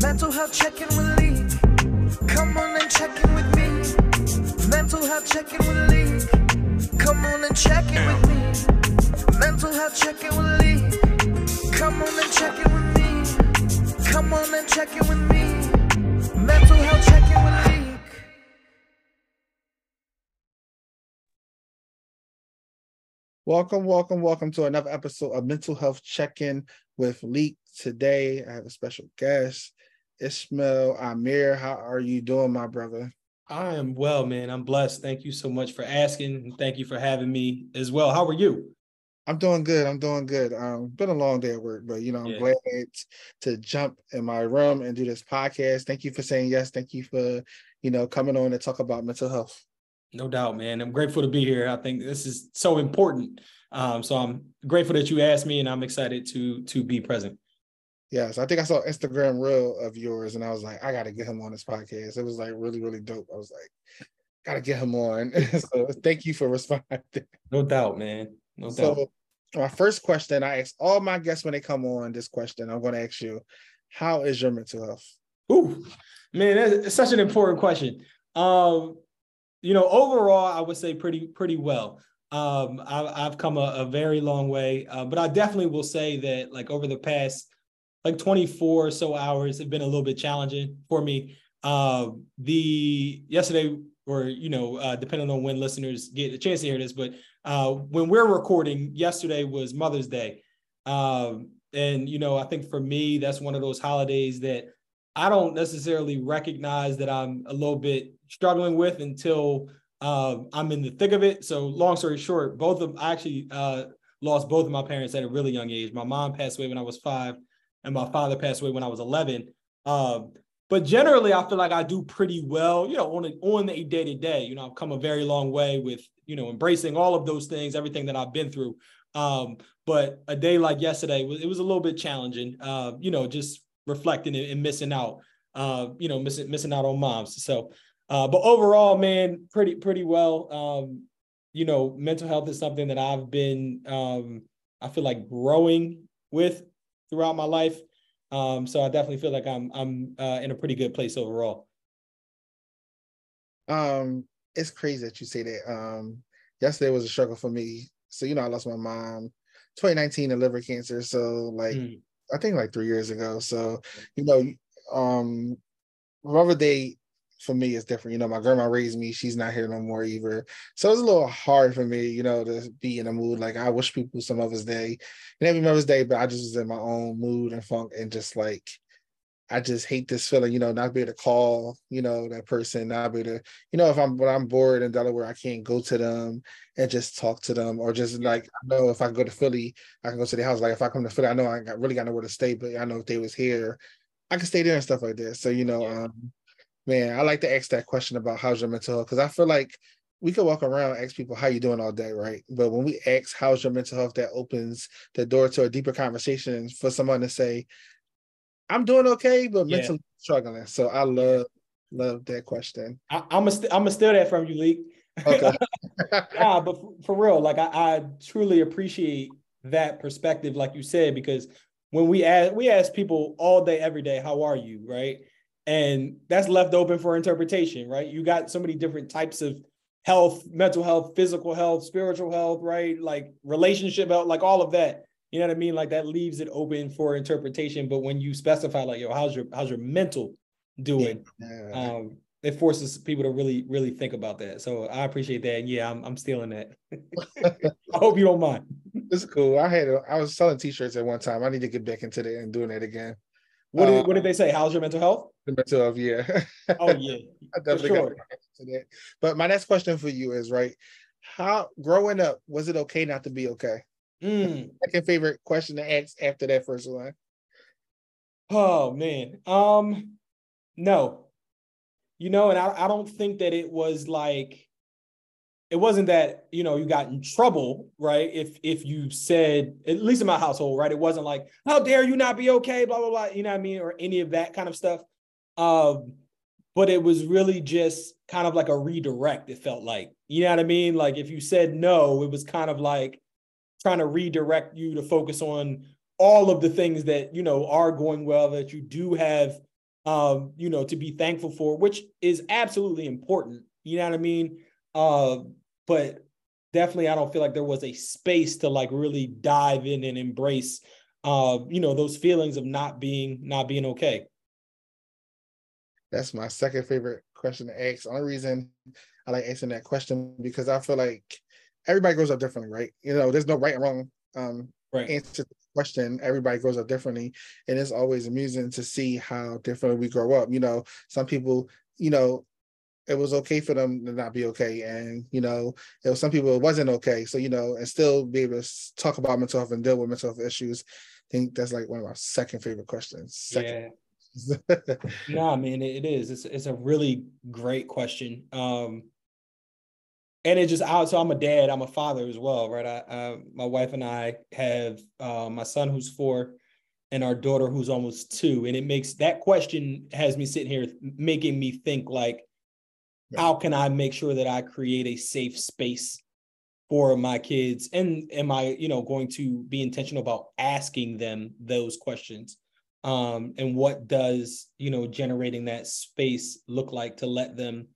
Mental health check-in with Lee. Come on and check in with me. Mental health with Lee. Come on and check in with me. Mental health with Lee. Come on and check in with me. Come on and check in with me. Mental health with Lee. Welcome, welcome, welcome to another episode of Mental Health Check-In with Leak. Today, I have a special guest, Ismail Amir. How are you doing, my brother? I am well, man. I'm blessed. Thank you so much for asking, and thank you for having me as well. How are you? I'm doing good. I'm doing good. Um, been a long day at work, but you know, I'm Yeah. glad to jump in my room and do this podcast. Thank you for saying yes. Thank you for, you know, coming on to talk about mental health. No doubt, man. I'm grateful to be here. I think this is so important. Um, so I'm grateful that you asked me, and I'm excited to to be present. Yes, yeah, so I think I saw Instagram reel of yours, and I was like, I got to get him on this podcast. It was like really, really dope. I was like, got to get him on. so thank you for responding. No doubt, man. No doubt. So my first question, I ask all my guests when they come on this question, I'm going to ask you, how is your mental health? Ooh, man, that's such an important question. Um, you know, overall, I would say pretty pretty well. Um, I, I've come a, a very long way, uh, but I definitely will say that like over the past like 24 or so hours have been a little bit challenging for me. Uh, the yesterday, or you know, uh, depending on when listeners get a chance to hear this, but uh, when we're recording, yesterday was Mother's Day, um, and you know, I think for me, that's one of those holidays that I don't necessarily recognize that I'm a little bit struggling with until uh, I'm in the thick of it. So, long story short, both of I actually uh, lost both of my parents at a really young age. My mom passed away when I was five, and my father passed away when I was 11. Um, but generally, I feel like I do pretty well, you know, on a, on a day to day. You know, I've come a very long way with you know embracing all of those things, everything that I've been through. Um, but a day like yesterday it was a little bit challenging. Uh, you know, just reflecting and, missing out. Uh, you know, missing missing out on moms. So, uh, but overall, man, pretty pretty well. Um, you know, mental health is something that I've been um, I feel like growing with throughout my life. Um, so I definitely feel like I'm I'm uh, in a pretty good place overall. Um, it's crazy that you say that. Um, yesterday was a struggle for me. So, you know, I lost my mom 2019 of liver cancer. So, like, Mm. I think like three years ago. So, you know, um, Mother Day for me is different. You know, my grandma raised me. She's not here no more either. So it's a little hard for me, you know, to be in a mood. Like I wish people some Mother's Day and every Mother's Day, but I just was in my own mood and funk and just like I just hate this feeling, you know, not be able to call, you know, that person, not be able to, you know, if I'm when I'm bored in Delaware, I can't go to them and just talk to them, or just like I know if I go to Philly, I can go to the house. Like if I come to Philly, I know I got really got nowhere to stay, but I know if they was here, I can stay there and stuff like that. So you know, Yeah. um, man, I like to ask that question about how's your mental health because I feel like we could walk around and ask people how you doing all day, right? But when we ask how's your mental health, that opens the door to a deeper conversation for someone to say, I'm doing okay, but Yeah. mentally struggling. So I love love that question. I, I'm gonna st- I'm gonna steal that from you, Leek. Okay. nah, but for, for real, like I, I truly appreciate that perspective, like you said, because when we ask we ask people all day, every day, how are you, right? And that's left open for interpretation, right? You got so many different types of health, mental health, physical health, spiritual health, right? Like relationship health, like all of that. You know what I mean? Like that leaves it open for interpretation. But when you specify, like, yo, how's your how's your mental doing? Yeah. um, it forces people to really, really think about that. So I appreciate that. And yeah, I'm, I'm stealing that. I hope you don't mind. it's cool. I had a, I was selling t-shirts at one time. I need to get back into that and doing that again. What did, Uh, what did they say? How's your mental health? Health, yeah. Oh yeah, I definitely sure. got to that. But my next question for you is right. How growing up, was it okay not to be okay? Mm. Second favorite question to ask after that first one. Oh man. Um, no. You know, and I, I don't think that it was like it wasn't that you know you got in trouble, right? If if you said, at least in my household, right? It wasn't like, how dare you not be okay, blah, blah, blah, you know what I mean, or any of that kind of stuff. Um, but it was really just kind of like a redirect, it felt like. You know what I mean? Like if you said no, it was kind of like trying to redirect you to focus on all of the things that you know are going well, that you do have um, you know, to be thankful for, which is absolutely important. You know what I mean? Uh, but definitely, I don't feel like there was a space to like really dive in and embrace, uh, you know, those feelings of not being not being okay. That's my second favorite question to ask. Only reason I like answering that question because I feel like everybody grows up differently, right? You know, there's no right and wrong um, right. answer to the question. Everybody grows up differently, and it's always amusing to see how differently we grow up. You know, some people, you know, it was okay for them to not be okay, and you know, it was some people it wasn't okay. So you know, and still be able to talk about mental health and deal with mental health issues. I think that's like one of my second favorite questions. Second. Yeah no, I mean it is. It's it's a really great question. Um, and it just out. So I'm a dad. I'm a father as well, right? I, I my wife and I have uh, my son who's four, and our daughter who's almost two. And it makes that question has me sitting here making me think like, yeah. how can I make sure that I create a safe space for my kids? And am I, you know, going to be intentional about asking them those questions? Um, and what does you know generating that space look like to let them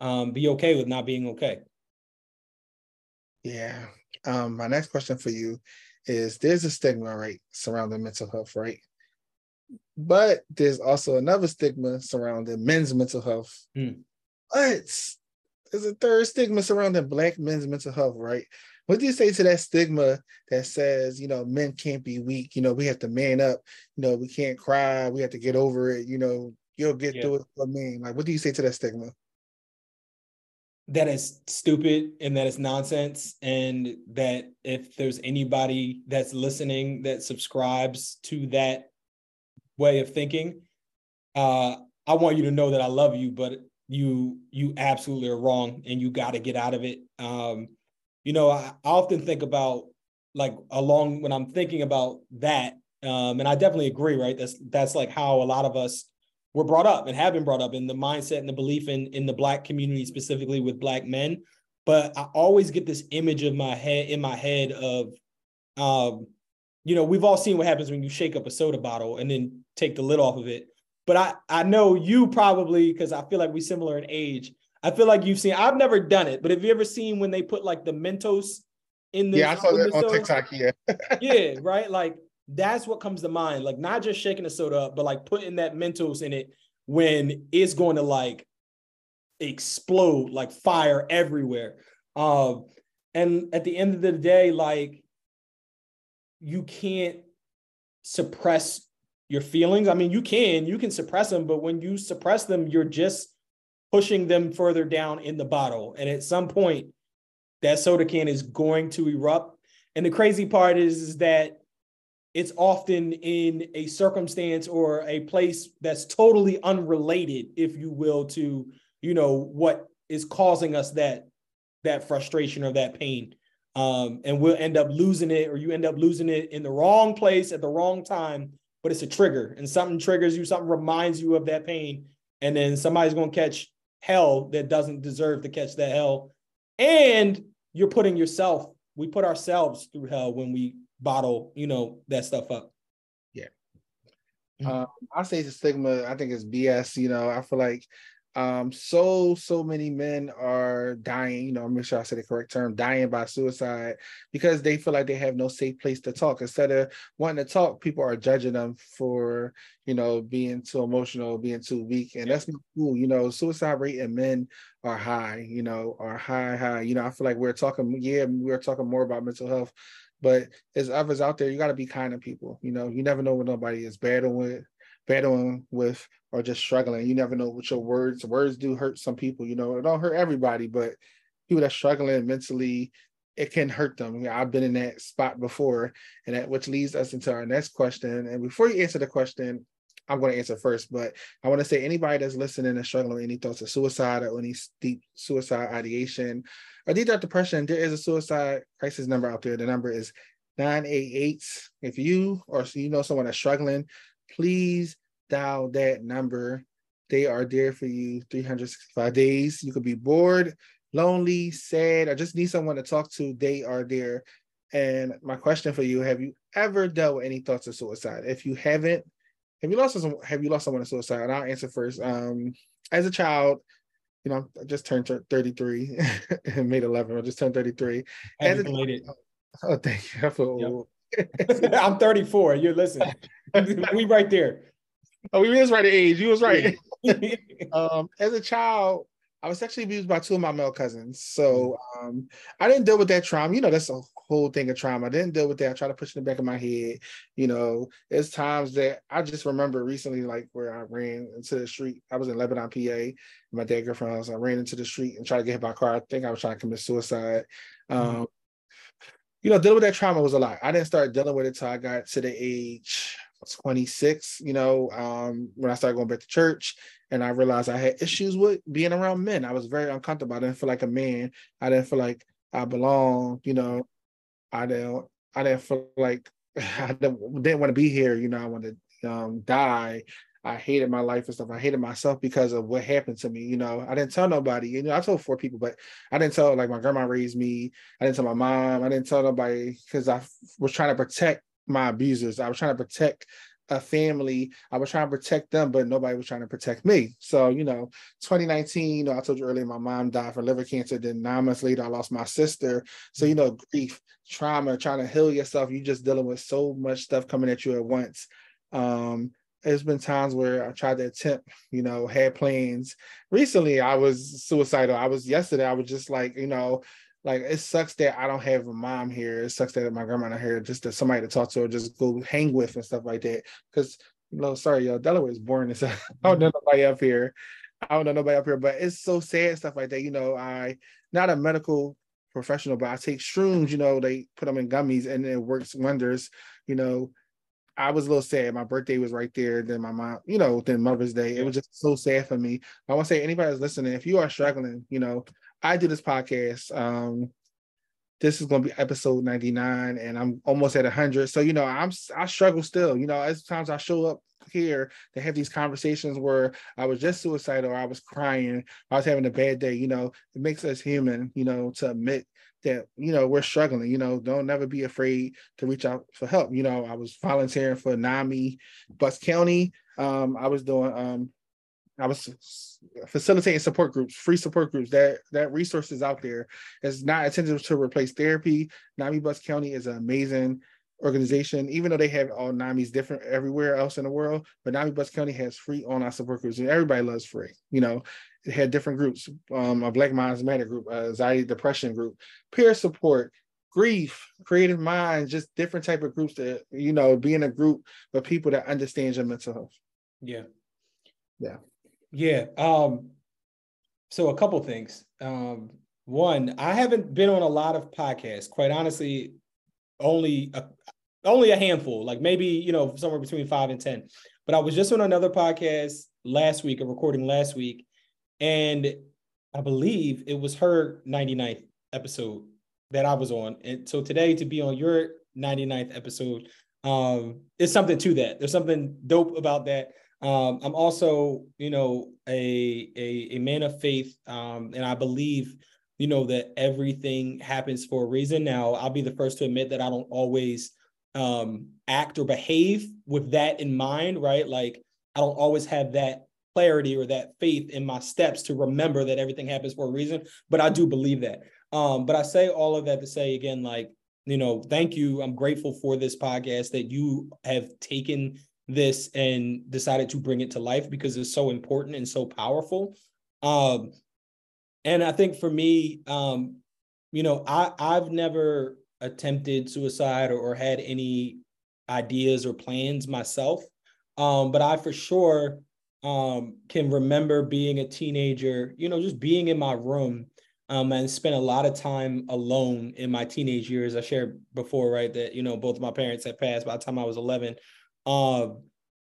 um, be okay with not being okay? Yeah. Um, my next question for you is there's a stigma right surrounding mental health right? But there's also another stigma surrounding men's mental health. Mm. but there's a third stigma surrounding black men's mental health right what do you say to that stigma that says, you know, men can't be weak? You know, we have to man up. You know, we can't cry. We have to get over it. You know, you'll get yeah. through it for me. Like, what do you say to that stigma? That is stupid and that is nonsense. And that if there's anybody that's listening that subscribes to that way of thinking, uh, I want you to know that I love you, but you you absolutely are wrong and you got to get out of it. Um, you know, I, often think about like along when I'm thinking about that, um, and I definitely agree, right? That's that's like how a lot of us were brought up and have been brought up in the mindset and the belief in in the black community, specifically with black men. But I always get this image of my head in my head of um, you know, we've all seen what happens when you shake up a soda bottle and then take the lid off of it. But I I know you probably because I feel like we're similar in age I feel like you've seen. I've never done it, but have you ever seen when they put like the Mentos in the? Yeah, I saw that on TikTok. Yeah. yeah, right. Like that's what comes to mind. Like not just shaking the soda up, but like putting that Mentos in it when it's going to like explode like fire everywhere. Um, and at the end of the day, like you can't suppress your feelings. I mean, you can, you can suppress them, but when you suppress them, you're just pushing them further down in the bottle. And at some point, that soda can is going to erupt. And the crazy part is, is that it's often in a circumstance or a place that's totally unrelated, if you will, to you know what is causing us that that frustration or that pain. Um, and we'll end up losing it, or you end up losing it in the wrong place at the wrong time. But it's a trigger, and something triggers you, something reminds you of that pain, and then somebody's going to catch hell that doesn't deserve to catch that hell. And you're putting yourself, we put ourselves through hell when we bottle, you know, that stuff up. Yeah. Mm-hmm. Um, I say the stigma, I think it's BS. You know, I feel like um so so many men are dying you know i'm sure i said the correct term dying by suicide because they feel like they have no safe place to talk. Instead of wanting to talk people are judging them for you know being too emotional being too weak and that's not cool you know. Suicide rate in men are high you know are high high. You know i feel like we're talking yeah we're talking more about mental health but there's others out there you got to be kind to people you know. You never know what nobody is battling with battling with or just struggling. You never know what your words words do hurt some people. You know, it don't hurt everybody, but people that struggling mentally, it can hurt them. I've been in that spot before, and that which leads us into our next question. And before you answer the question, I'm going to answer first, but I want to say anybody that's listening and struggling with any thoughts of suicide or any deep suicide ideation or deep depression, there is a suicide crisis number out there. The number is 988. If you or you know someone that's struggling, please dial that number. They are there for you 365 days. You could be bored, lonely, sad, I just need someone to talk to. They are there. And my question for you have you ever dealt with any thoughts of suicide? If you haven't, have you lost some have you lost someone to suicide? And I'll answer first. Um, as a child, you know, I just turned 33 and made 11. I just turned 33. As a, oh, thank you. I feel yep. old. I'm 34. You're listening. we right there. Oh, we was right at age. You was right. um, as a child, I was sexually abused by two of my male cousins. So mm-hmm. um, I didn't deal with that trauma. You know, that's a whole thing of trauma. I didn't deal with that. I tried to push it in the back of my head. You know, there's times that I just remember recently, like where I ran into the street. I was in Lebanon, PA. My dad girlfriend house. I ran into the street and tried to get hit by a car. I think I was trying to commit suicide. Mm-hmm. You know, dealing with that trauma was a lot. I didn't start dealing with it till I got to the age 26, you know, um, when I started going back to church and I realized I had issues with being around men. I was very uncomfortable. I didn't feel like a man. I didn't feel like I belonged, you know. I didn't I didn't feel like I didn't, didn't want to be here, you know, I wanted to um, die. I hated my life and stuff. I hated myself because of what happened to me. You know, I didn't tell nobody. You know, I told four people, but I didn't tell like my grandma raised me. I didn't tell my mom. I didn't tell nobody because I was trying to protect my abusers. I was trying to protect a family. I was trying to protect them, but nobody was trying to protect me. So, you know, 2019, you know, I told you earlier, my mom died from liver cancer. Then nine months later, I lost my sister. So, you know, grief, trauma, trying to heal yourself, you just dealing with so much stuff coming at you at once. Um, there's been times where I tried to attempt, you know, had plans. Recently, I was suicidal. I was yesterday, I was just like, you know, like it sucks that I don't have a mom here. It sucks that my grandma not here, just to somebody to talk to or just go hang with and stuff like that. Because you know, sorry, y'all, Delaware is boring as I don't know mm-hmm. nobody up here. I don't know nobody up here, but it's so sad stuff like that. You know, I not a medical professional, but I take shrooms. You know, they put them in gummies and it works wonders. You know, I was a little sad. My birthday was right there. Then my mom, you know, then Mother's Day. It was just so sad for me. I want to say anybody that's listening, if you are struggling, you know, I do this podcast. Um, this is going to be episode 99 and I'm almost at 100. So, you know, I'm I struggle still. You know, as times I show up here to have these conversations where I was just suicidal or I was crying, I was having a bad day, you know, it makes us human, you know, to admit that, you know, we're struggling, you know, don't never be afraid to reach out for help. You know, I was volunteering for NAMI Bucks County. Um, I was doing um I was facilitating support groups, free support groups. That that resources out there is not intended to replace therapy. NAMI Bucks County is an amazing organization, even though they have all NAMIs different everywhere else in the world. But NAMI Bucks County has free online support groups, and everybody loves free. You know, had different groups, um, a Black Minds Matter group, a anxiety depression group, peer support, grief, creative minds, just different type of groups that you know, be in a group with people that understand your mental health. Yeah. Yeah. Yeah. Um, so a couple things. Um, one, I haven't been on a lot of podcasts. Quite honestly, only a, only a handful, like maybe you know somewhere between five and ten. But I was just on another podcast last week, a recording last week, and I believe it was her 99th episode that I was on. And so today to be on your 99th episode, um, is something to that. There's something dope about that. Um, I'm also, you know, a, a, a man of faith, um, and I believe, you know, that everything happens for a reason. Now, I'll be the first to admit that I don't always um, act or behave with that in mind, right? Like I don't always have that clarity or that faith in my steps to remember that everything happens for a reason, but I do believe that. Um, but I say all of that to say again, like, you know, thank you. I'm grateful for this podcast that you have taken this and decided to bring it to life because it's so important and so powerful. Um, and I think for me, um, you know, I I've never attempted suicide or, or had any ideas or plans myself, um, but I for sure um, can remember being a teenager. You know, just being in my room um, and spent a lot of time alone in my teenage years. I shared before, right, that you know both of my parents had passed by the time I was 11 uh,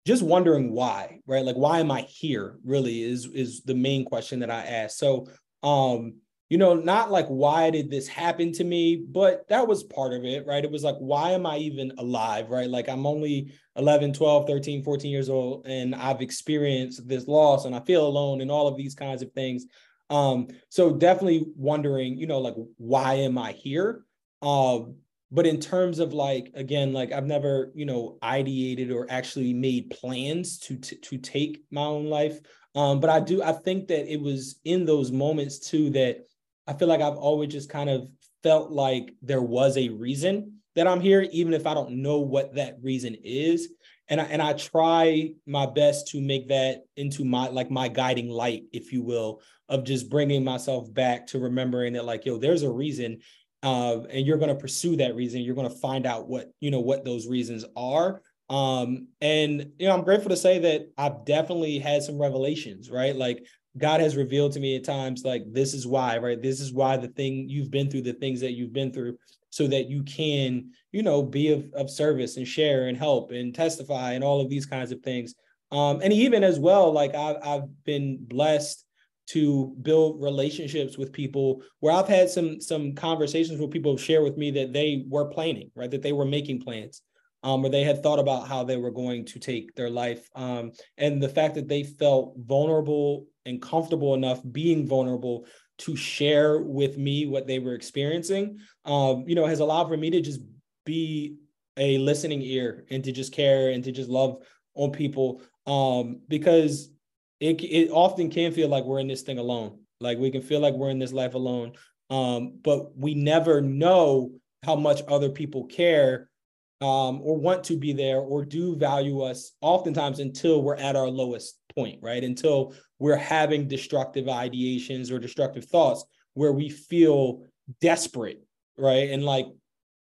just wondering why, right? Like, why am I here? Really, is is the main question that I ask. So, um, you know, not like why did this happen to me, but that was part of it, right? It was like, why am I even alive, right? Like, I'm only 11, 12, 13, 14 years old, and I've experienced this loss and I feel alone and all of these kinds of things. Um, so definitely wondering, you know, like, why am I here? Um, but in terms of like again like i've never you know ideated or actually made plans to to, to take my own life um but i do i think that it was in those moments too that i feel like i've always just kind of felt like there was a reason that i'm here even if i don't know what that reason is. And I, and I try my best to make that into my like my guiding light if you will of just bringing myself back to remembering that like yo there's a reason uh, and you're going to pursue that reason. You're going to find out what you know what those reasons are. Um and you know i'm grateful to say that i've definitely had some revelations right? Like god has revealed to me at times like this is why right? This is why the thing you've been through the things that you've been through so that you can you know be of, of service and share and help and testify and all of these kinds of things. Um and even as well like i've, I've been blessed to build relationships with people where I've had some some conversations where people share with me that they were planning, right? That they were making plans, um, or they had thought about how they were going to take their life. Um, and the fact that they felt vulnerable and comfortable enough being vulnerable to share with me what they were experiencing, um, you know, has allowed for me to just be a listening ear and to just care and to just love on people. Um, because it it often can feel like we're in this thing alone. Like we can feel like we're in this life alone. Um, but we never know how much other people care um, or want to be there or do value us oftentimes until we're at our lowest point, right? Until we're having destructive ideations or destructive thoughts where we feel desperate, right? And like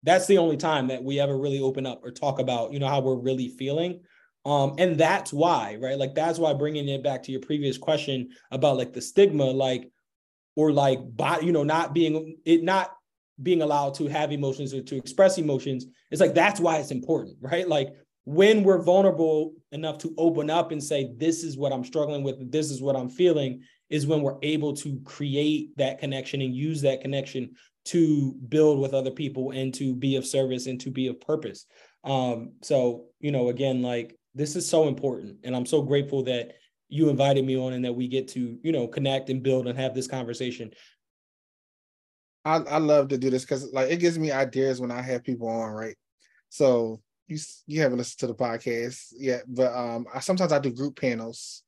that's the only time that we ever really open up or talk about, you know, how we're really feeling. Um, and that's why, right? Like that's why bringing it back to your previous question about like the stigma, like or like, you know, not being it not being allowed to have emotions or to express emotions. It's like that's why it's important, right? Like when we're vulnerable enough to open up and say, "This is what I'm struggling with. This is what I'm feeling," is when we're able to create that connection and use that connection to build with other people and to be of service and to be of purpose. Um, so you know, again, like this is so important and i'm so grateful that you invited me on and that we get to you know connect and build and have this conversation i, I love to do this because like it gives me ideas when i have people on right so you you haven't listened to the podcast yet but um i sometimes i do group panels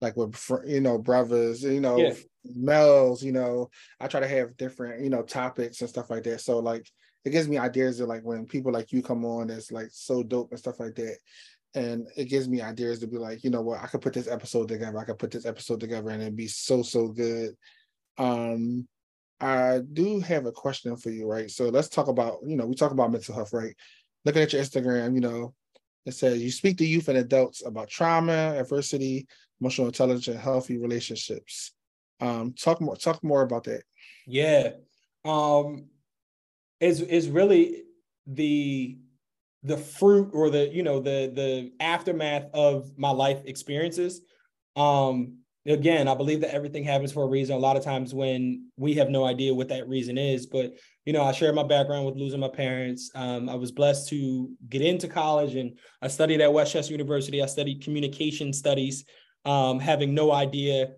like with you know brothers you know yeah. males you know i try to have different you know topics and stuff like that so like it gives me ideas of like when people like you come on it's like so dope and stuff like that and it gives me ideas to be like, you know what, I could put this episode together. I could put this episode together and it'd be so so good. Um, I do have a question for you, right? So let's talk about, you know, we talk about mental health, right? Looking at your Instagram, you know, it says you speak to youth and adults about trauma, adversity, emotional intelligence, healthy relationships. Um, talk more, talk more about that. Yeah. Um, is it's really the the fruit or the you know the the aftermath of my life experiences um again i believe that everything happens for a reason. A lot of times when we have no idea what that reason is but you know i shared my background with losing my parents. Um, i was blessed to get into college and i studied at West Chester university. I studied communication studies um, having no idea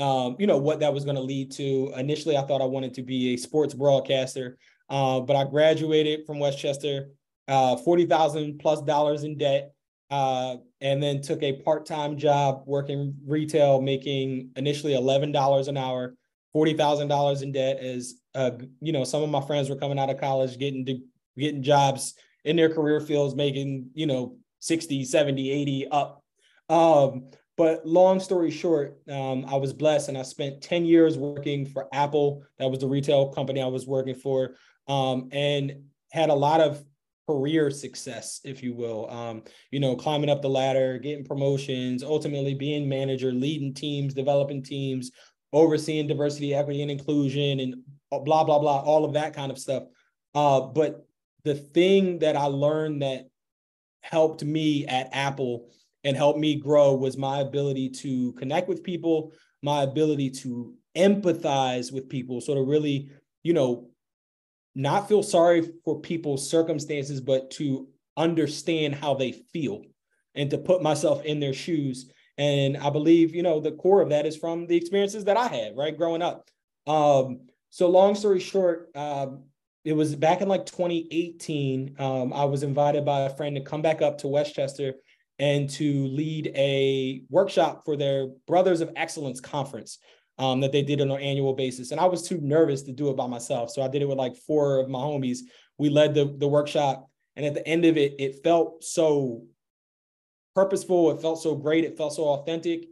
um, you know what that was going to lead to. Initially i thought i wanted to be a sports broadcaster uh, but i graduated from West Chester, uh, 40,000 plus dollars in debt, uh, and then took a part-time job working retail, making initially $11 an hour, $40,000 in debt as, uh, you know, some of my friends were coming out of college, getting to, getting jobs in their career fields, making, you know, 60, 70, 80 up. Um, but long story short, um, I was blessed and I spent 10 years working for Apple. That was the retail company I was working for. Um, and had a lot of career success, if you will. Um, you know, climbing up the ladder, getting promotions, ultimately being manager, leading teams, developing teams, overseeing diversity, equity, and inclusion, and blah blah blah, all of that kind of stuff. Uh, but the thing that I learned that helped me at Apple and helped me grow was my ability to connect with people, my ability to empathize with people, so to really, you know, not feel sorry for people's circumstances, but to understand how they feel and to put myself in their shoes. And I believe, you know, the core of that is from the experiences that I had, right, growing up. Um, so long story short, um, it was back in like 2018. Um, I was invited by a friend to come back up to West Chester and to lead a workshop for their Brothers of Excellence conference um, that they did on an annual basis. And I was too nervous to do it by myself. So I did it with like four of my homies. We led the, the workshop. And at the end of it, it felt so purposeful. It felt so great. It felt so authentic.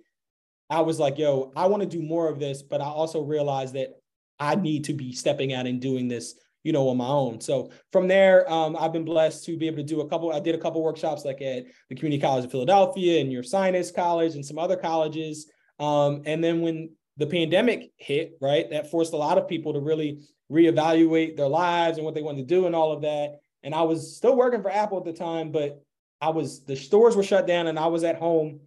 I was like, yo, I want to do more of this. But I also realized that I need to be stepping out and doing this you know, on my own. So from there, um, I've been blessed to be able to do a couple. I did a couple workshops like at the Community College of Philadelphia and Ursinus College and some other colleges. Um, and then when the pandemic hit, right, that forced a lot of people to really reevaluate their lives and what they wanted to do and all of that. And I was still working for Apple at the time, but I was the stores were shut down and I was at home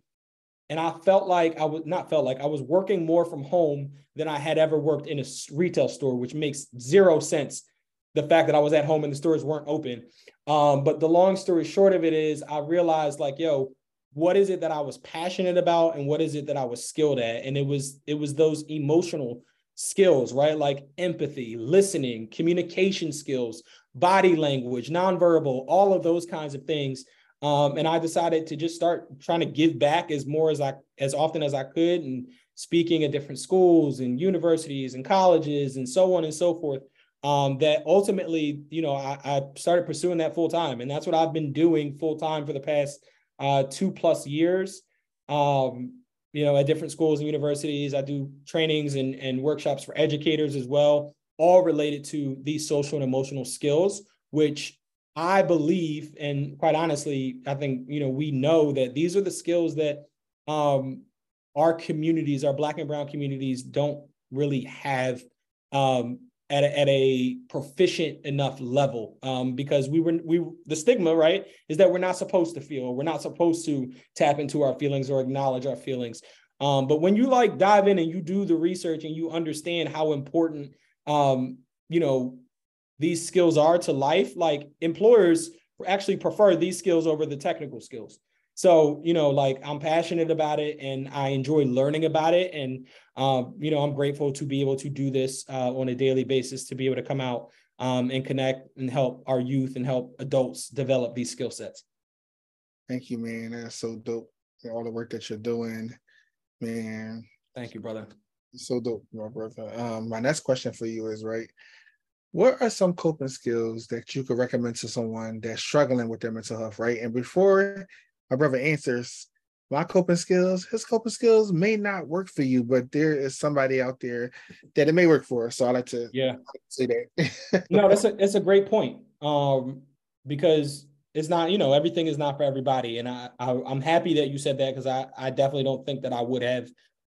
and I felt like I was not felt like I was working more from home than I had ever worked in a retail store, which makes zero sense the fact that I was at home and the stores weren't open. Um, but the long story short of it is I realized like, yo, what is it that I was passionate about and what is it that I was skilled at? And it was it was those emotional skills, right? Like empathy, listening, communication skills, body language, nonverbal, all of those kinds of things. Um, and I decided to just start trying to give back as more as I as often as I could and speaking at different schools and universities and colleges and so on and so forth um, that ultimately, you know, I, I, started pursuing that full time, and that's what I've been doing full time for the past uh, two plus years. Um, you know, at different schools and universities, I do trainings and, and workshops for educators as well, all related to these social and emotional skills, which I believe, and quite honestly, I think you know we know that these are the skills that um, our communities, our Black and Brown communities, don't really have um, at a, at a proficient enough level um, because we were we the stigma right is that we're not supposed to feel we're not supposed to tap into our feelings or acknowledge our feelings. Um, but when you like dive in and you do the research and you understand how important um, you know these skills are to life like employers actually prefer these skills over the technical skills so, you know, like I'm passionate about it and I enjoy learning about it. And, um, you know, I'm grateful to be able to do this uh, on a daily basis, to be able to come out um, and connect and help our youth and help adults develop these skill sets. Thank you, man. That's so dope. All the work that you're doing, man. Thank you, brother. So dope, my brother. Um, my next question for you is right. What are some coping skills that you could recommend to someone that's struggling with their mental health, right? And before my brother answers, my coping skills, his coping skills may not work for you, but there is somebody out there that it may work for. So I like to yeah say that. no, that's a it's a great point. Um, because it's not, you know, everything is not for everybody. And I, I am happy that you said that because I I definitely don't think that I would have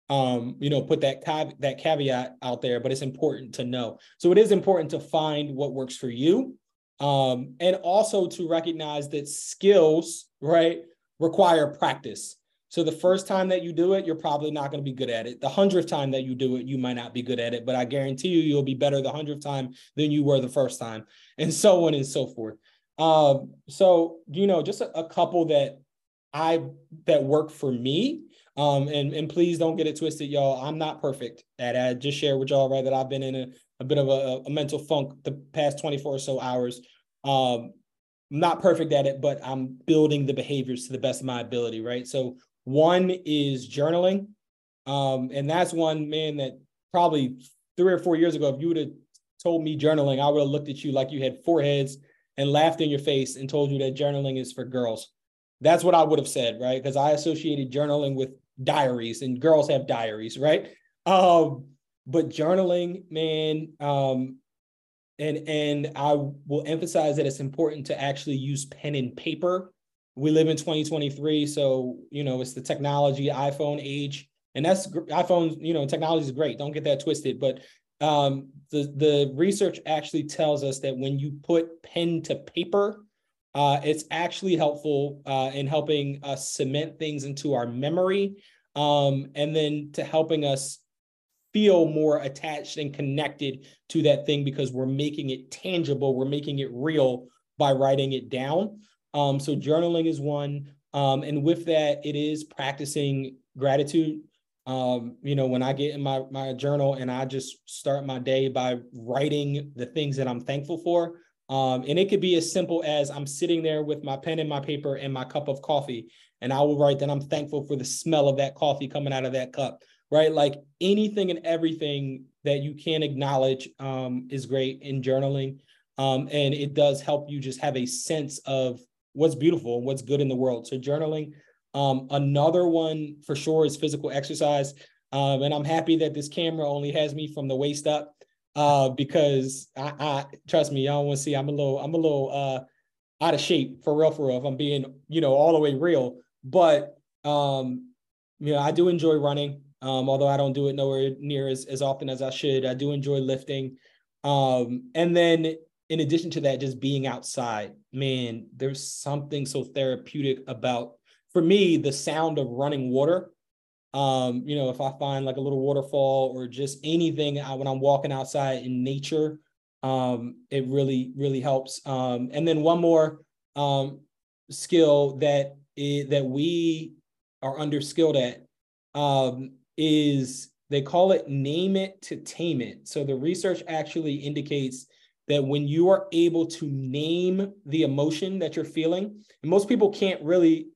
um, you know, put that cav- that caveat out there, but it's important to know. So it is important to find what works for you. Um, and also to recognize that skills, right? Require practice. So the first time that you do it, you're probably not going to be good at it. The hundredth time that you do it, you might not be good at it, but I guarantee you, you'll be better the hundredth time than you were the first time, and so on and so forth. Um, so you know, just a, a, couple that I that work for me. Um, and and please don't get it twisted, y'all. I'm not perfect That. I just shared with y'all right that I've been in a, a bit of a, a mental funk the past 24 or so hours. Um, I'm not perfect at it, but I'm building the behaviors to the best of my ability, right? So one is journaling. Um, and that's one man that probably three or four years ago, if you would have told me journaling, I would have looked at you like you had four heads and laughed in your face and told you that journaling is for girls. That's what I would have said, right? Because I associated journaling with diaries and girls have diaries, right? Um, but journaling, man, um, and and I will emphasize that it's important to actually use pen and paper. We live in 2023, so you know it's the technology iPhone age, and that's iPhone. You know, technology is great. Don't get that twisted. But um, the the research actually tells us that when you put pen to paper, uh, it's actually helpful uh, in helping us cement things into our memory, um, and then to helping us feel more attached and connected to that thing because we're making it tangible, we're making it real by writing it down. Um, so journaling is one. Um, and with that, it is practicing gratitude. Um, you know, when I get in my my journal and I just start my day by writing the things that I'm thankful for. Um, and it could be as simple as I'm sitting there with my pen and my paper and my cup of coffee, and I will write that I'm thankful for the smell of that coffee coming out of that cup, right? Like anything and everything that you can acknowledge um, is great in journaling. Um, and it does help you just have a sense of what's beautiful and what's good in the world. So journaling. Um, another one for sure is physical exercise. Um, and I'm happy that this camera only has me from the waist up uh, because I, I trust me, y'all want to see I'm a little, I'm a little uh, out of shape for real, for real. If I'm being, you know, all the way real, but um, you know, I do enjoy running. Um, although I don't do it nowhere near as, as often as I should. I do enjoy lifting. Um, and then in addition to that, just being outside, man, there's something so therapeutic about, for me, the sound of running water. Um, you know, if I find like a little waterfall or just anything I, when I'm walking outside in nature, um, it really, really helps. Um, and then one more um, skill that is, that we are underskilled at um, is they call it name it to tame it. So the research actually indicates that when you are able to name the emotion that you're feeling, and most people can't really,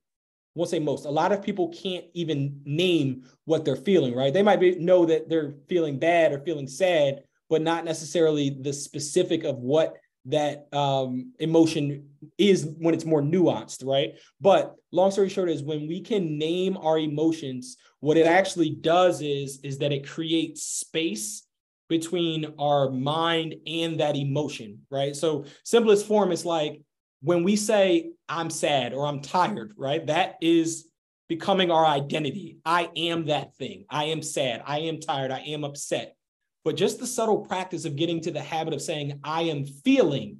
won't say most, a lot of people can't even name what they're feeling, right? They might be, know that they're feeling bad or feeling sad, but not necessarily the specific of what that um, emotion is when it's more nuanced, right? But long story short is when we can name our emotions, what it actually does is is that it creates space between our mind and that emotion, right? So simplest form is like when we say I'm sad or I'm tired, right? That is becoming our identity. I am that thing. I am sad. I am tired. I am upset. But just the subtle practice of getting to the habit of saying I am feeling,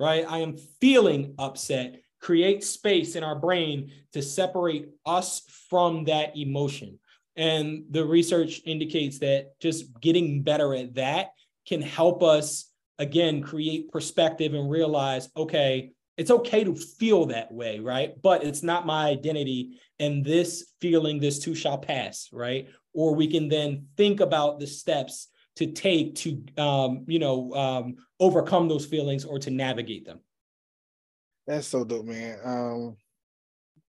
right? I am feeling upset create space in our brain to separate us from that emotion. And the research indicates that just getting better at that can help us, again, create perspective and realize, okay, it's okay to feel that way, right? But it's not my identity. And this feeling, this too shall pass, right? Or we can then think about the steps to take to, um, you know, um, overcome those feelings or to navigate them. That's so dope, man. Um,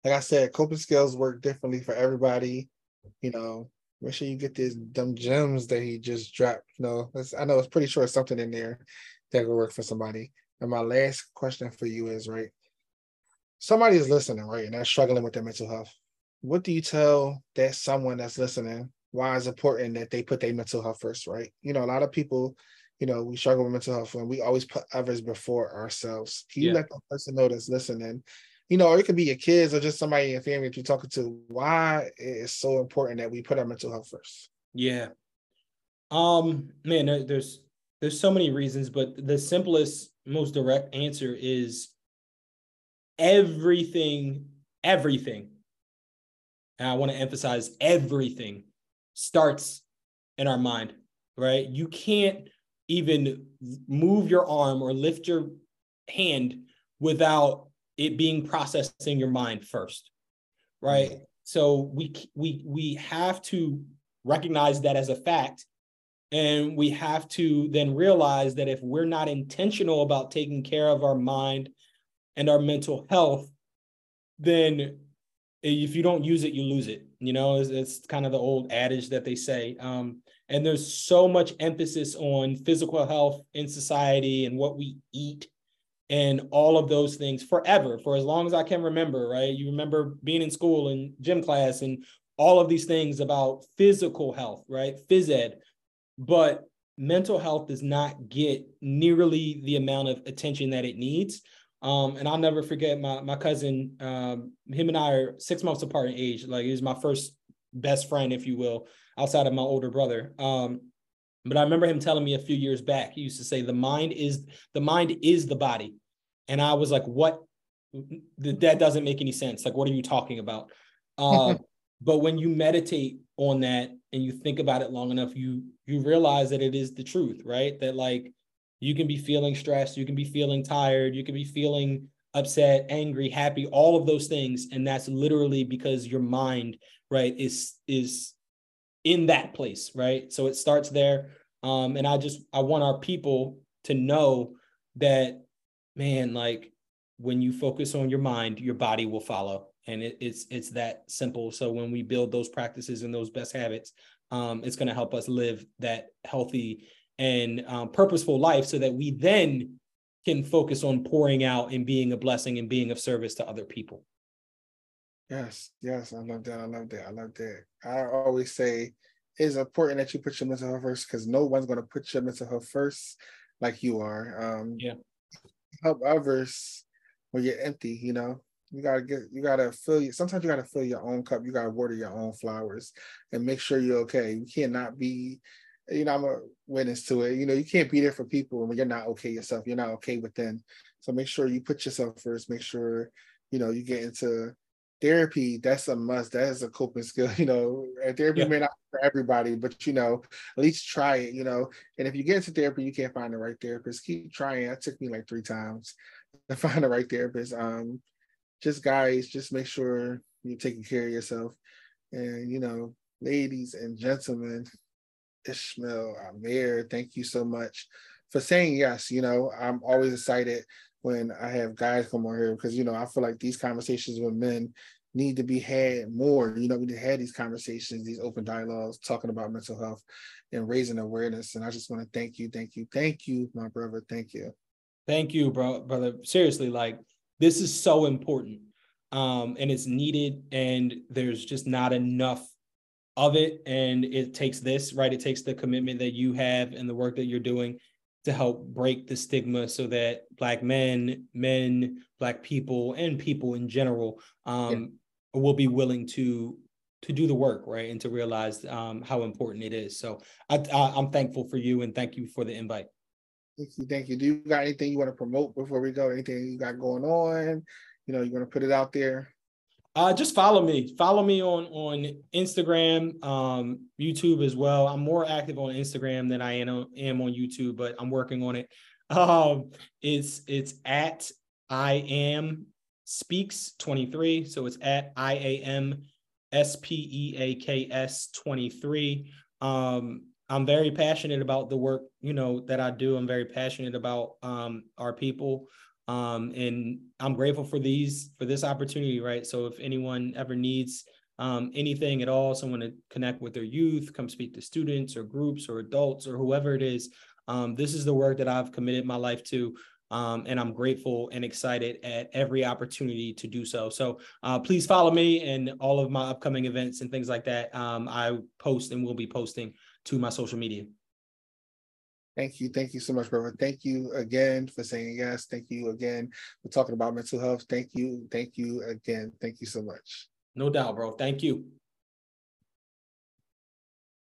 like I said, coping skills work differently for everybody you know, make sure you get these dumb gems that he just dropped. You know, I know it's pretty sure something in there that will work for somebody. And my last question for you is right. Somebody is listening, right? And they're struggling with their mental health. What do you tell that someone that's listening why it's important that they put their mental health first, right? You know, a lot of people, you know, we struggle with mental health and we always put others before ourselves. Can you yeah. let the person know that's listening you know, or it could be your kids or just somebody in your family that you're talking to. Why it's so important that we put our mental health first? Yeah. Um, man, there's there's so many reasons, but the simplest, most direct answer is everything, everything. And I want to emphasize everything starts in our mind, right? You can't even move your arm or lift your hand without it being processed in your mind first right mm-hmm. so we we we have to recognize that as a fact and we have to then realize that if we're not intentional about taking care of our mind and our mental health then if you don't use it you lose it you know it's, it's kind of the old adage that they say um, and there's so much emphasis on physical health in society and what we eat and all of those things forever for as long as I can remember, right? You remember being in school and gym class and all of these things about physical health, right? Phys ed. But mental health does not get nearly the amount of attention that it needs. Um, and I'll never forget my my cousin, um, him and I are six months apart in age. Like he was my first best friend, if you will, outside of my older brother. Um, but I remember him telling me a few years back, he used to say, the mind is the mind is the body. And I was like, what? That doesn't make any sense. Like, what are you talking about? Uh, but when you meditate on that and you think about it long enough, you you realize that it is the truth, right? That like you can be feeling stressed, you can be feeling tired, you can be feeling upset, angry, happy, all of those things. And that's literally because your mind, right, is is in that place, right? So it starts there. Um, and I just I want our people to know that, man, like when you focus on your mind, your body will follow. And it, it's it's that simple. So when we build those practices and those best habits, um, it's going to help us live that healthy and um, purposeful life, so that we then can focus on pouring out and being a blessing and being of service to other people. Yes, yes, I love that. I love that. I love that. I always say it's important that you put your mental health first because no one's going to put your mental health first like you are. Um, yeah. Help others when you're empty. You know, you gotta get, you gotta fill you. Sometimes you gotta fill your own cup. You gotta water your own flowers and make sure you're okay. You cannot be. You know, I'm a witness to it. You know, you can't be there for people when you're not okay yourself. You're not okay within. So make sure you put yourself first. Make sure you know you get into therapy that's a must that is a coping skill you know therapy yeah. may not for everybody but you know at least try it you know and if you get into therapy you can't find the right therapist keep trying it took me like three times to find the right therapist um just guys just make sure you're taking care of yourself and you know ladies and gentlemen Ismail Amir thank you so much for saying yes you know i'm always excited when I have guys come on here because you know I feel like these conversations with men need to be had more. You know, we need to have these conversations, these open dialogues, talking about mental health and raising awareness. And I just want to thank you, thank you, thank you, my brother. Thank you. Thank you, bro, brother. Seriously, like this is so important. Um, and it's needed, and there's just not enough of it. And it takes this, right? It takes the commitment that you have and the work that you're doing to help break the stigma so that black men men black people and people in general um, yeah. will be willing to to do the work right and to realize um, how important it is so I, I i'm thankful for you and thank you for the invite thank you thank you do you got anything you want to promote before we go anything you got going on you know you want to put it out there uh, just follow me. Follow me on on Instagram, um, YouTube as well. I'm more active on Instagram than I am, on YouTube, but I'm working on it. Um, it's it's at I am speaks 23. So it's at I A M S P E A K S 23. Um, I'm very passionate about the work, you know, that I do. I'm very passionate about um, our people. Um, and I'm grateful for these for this opportunity, right? So if anyone ever needs um, anything at all, someone to connect with their youth, come speak to students or groups or adults or whoever it is, um, this is the work that I've committed my life to. Um, and I'm grateful and excited at every opportunity to do so. So uh, please follow me and all of my upcoming events and things like that. Um, I post and will be posting to my social media. Thank you. Thank you so much, brother. Thank you again for saying yes. Thank you again for talking about mental health. Thank you. Thank you again. Thank you so much. No doubt, bro. Thank you.